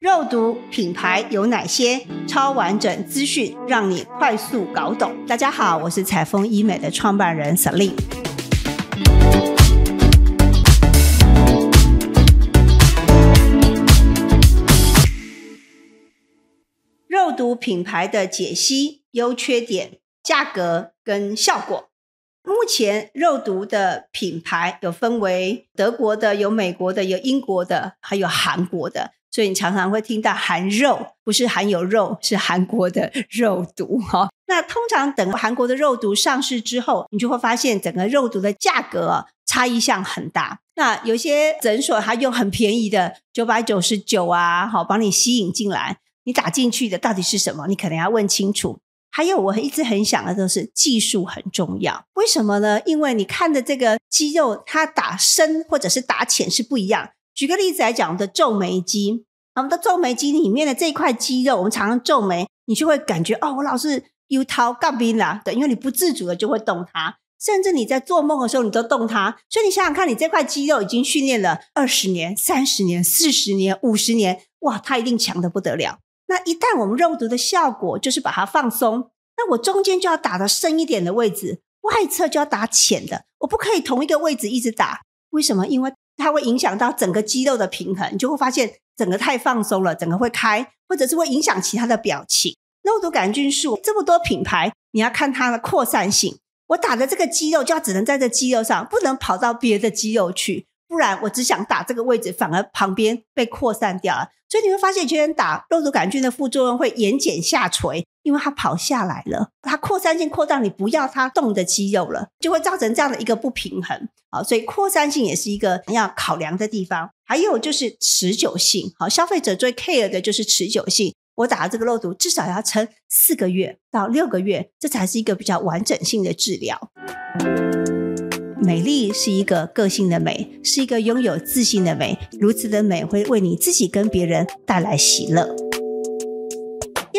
肉毒品牌有哪些？超完整资讯让你快速搞懂。大家好，我是彩丰医美的创办人 Celine。肉毒品牌的解析、优缺点、价格跟效果。目前肉毒的品牌有分为德国的、有美国的、有英国的，还有韩国的。所以你常常会听到含肉，不是含有肉，是韩国的肉毒哈。那通常等韩国的肉毒上市之后，你就会发现整个肉毒的价格差异项很大。那有些诊所它用很便宜的九百九十九啊，好帮你吸引进来，你打进去的到底是什么？你可能要问清楚。还有我一直很想的都是技术很重要，为什么呢？因为你看的这个肌肉，它打深或者是打浅是不一样。举个例子来讲，我的皱眉肌，我们的皱眉肌里面的这块肌肉，我们常常皱眉，你就会感觉哦，我老是又掏杠冰啦，对，因为你不自主的就会动它，甚至你在做梦的时候你都动它，所以你想想看，你这块肌肉已经训练了二十年、三十年、四十年、五十年，哇，它一定强的不得了。那一旦我们肉毒的效果就是把它放松，那我中间就要打的深一点的位置，外侧就要打浅的，我不可以同一个位置一直打，为什么？因为它会影响到整个肌肉的平衡，你就会发现整个太放松了，整个会开，或者是会影响其他的表情。肉毒杆菌素这么多品牌，你要看它的扩散性。我打的这个肌肉就要只能在这肌肉上，不能跑到别的肌肉去。不然我只想打这个位置，反而旁边被扩散掉了。所以你会发现，有些人打肉毒杆菌的副作用会眼睑下垂，因为它跑下来了，它扩散性扩到你不要它动的肌肉了，就会造成这样的一个不平衡。好，所以扩散性也是一个要考量的地方。还有就是持久性，好，消费者最 care 的就是持久性。我打的这个肉毒至少要撑四个月到六个月，这才是一个比较完整性的治疗。美丽是一个个性的美，是一个拥有自信的美。如此的美会为你自己跟别人带来喜乐。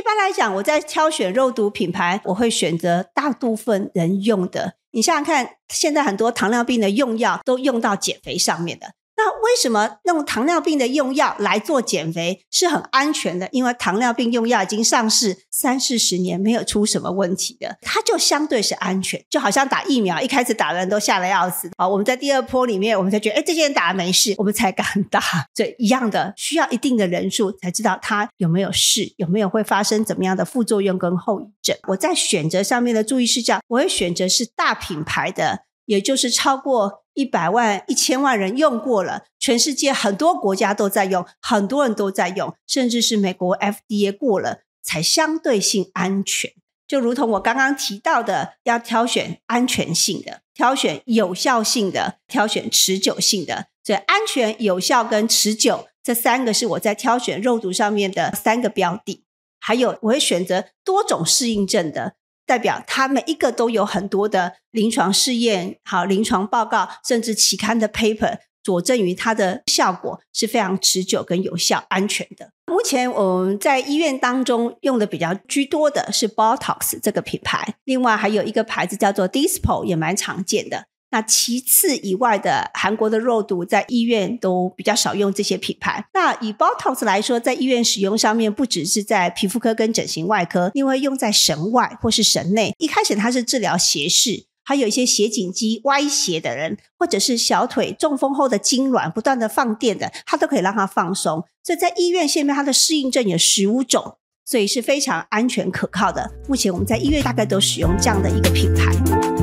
一般来讲，我在挑选肉毒品牌，我会选择大部分人用的。你想想看，现在很多糖尿病的用药都用到减肥上面的。那为什么用糖尿病的用药来做减肥是很安全的？因为糖尿病用药已经上市三四十年，没有出什么问题的，它就相对是安全。就好像打疫苗，一开始打的人都吓得要死啊！我们在第二波里面，我们才觉得，哎，这些人打了没事，我们才敢打。这一样的，需要一定的人数才知道它有没有事，有没有会发生怎么样的副作用跟后遗症。我在选择上面的注意事项，我会选择是大品牌的。也就是超过一百万、一千万人用过了，全世界很多国家都在用，很多人都在用，甚至是美国 FDA 过了才相对性安全。就如同我刚刚提到的，要挑选安全性的、挑选有效性的、挑选持久性的。所以安全、有效跟持久这三个是我在挑选肉毒上面的三个标的。还有，我会选择多种适应症的。代表它每一个都有很多的临床试验、好临床报告，甚至期刊的 paper 佐证于它的效果是非常持久、跟有效、安全的。目前我们在医院当中用的比较居多的是 Botox 这个品牌，另外还有一个牌子叫做 Dispo 也蛮常见的。那其次以外的韩国的肉毒，在医院都比较少用这些品牌。那以 Botox 来说，在医院使用上面，不只是在皮肤科跟整形外科，另外用在神外或是神内。一开始它是治疗斜视，还有一些斜颈肌歪斜的人，或者是小腿中风后的痉挛不断的放电的，它都可以让它放松。所以在医院下面，它的适应症有十五种，所以是非常安全可靠的。目前我们在医院大概都使用这样的一个品牌。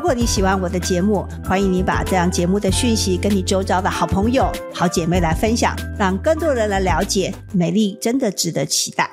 如果你喜欢我的节目，欢迎你把这样节目的讯息跟你周遭的好朋友、好姐妹来分享，让更多人来了解美丽真的值得期待。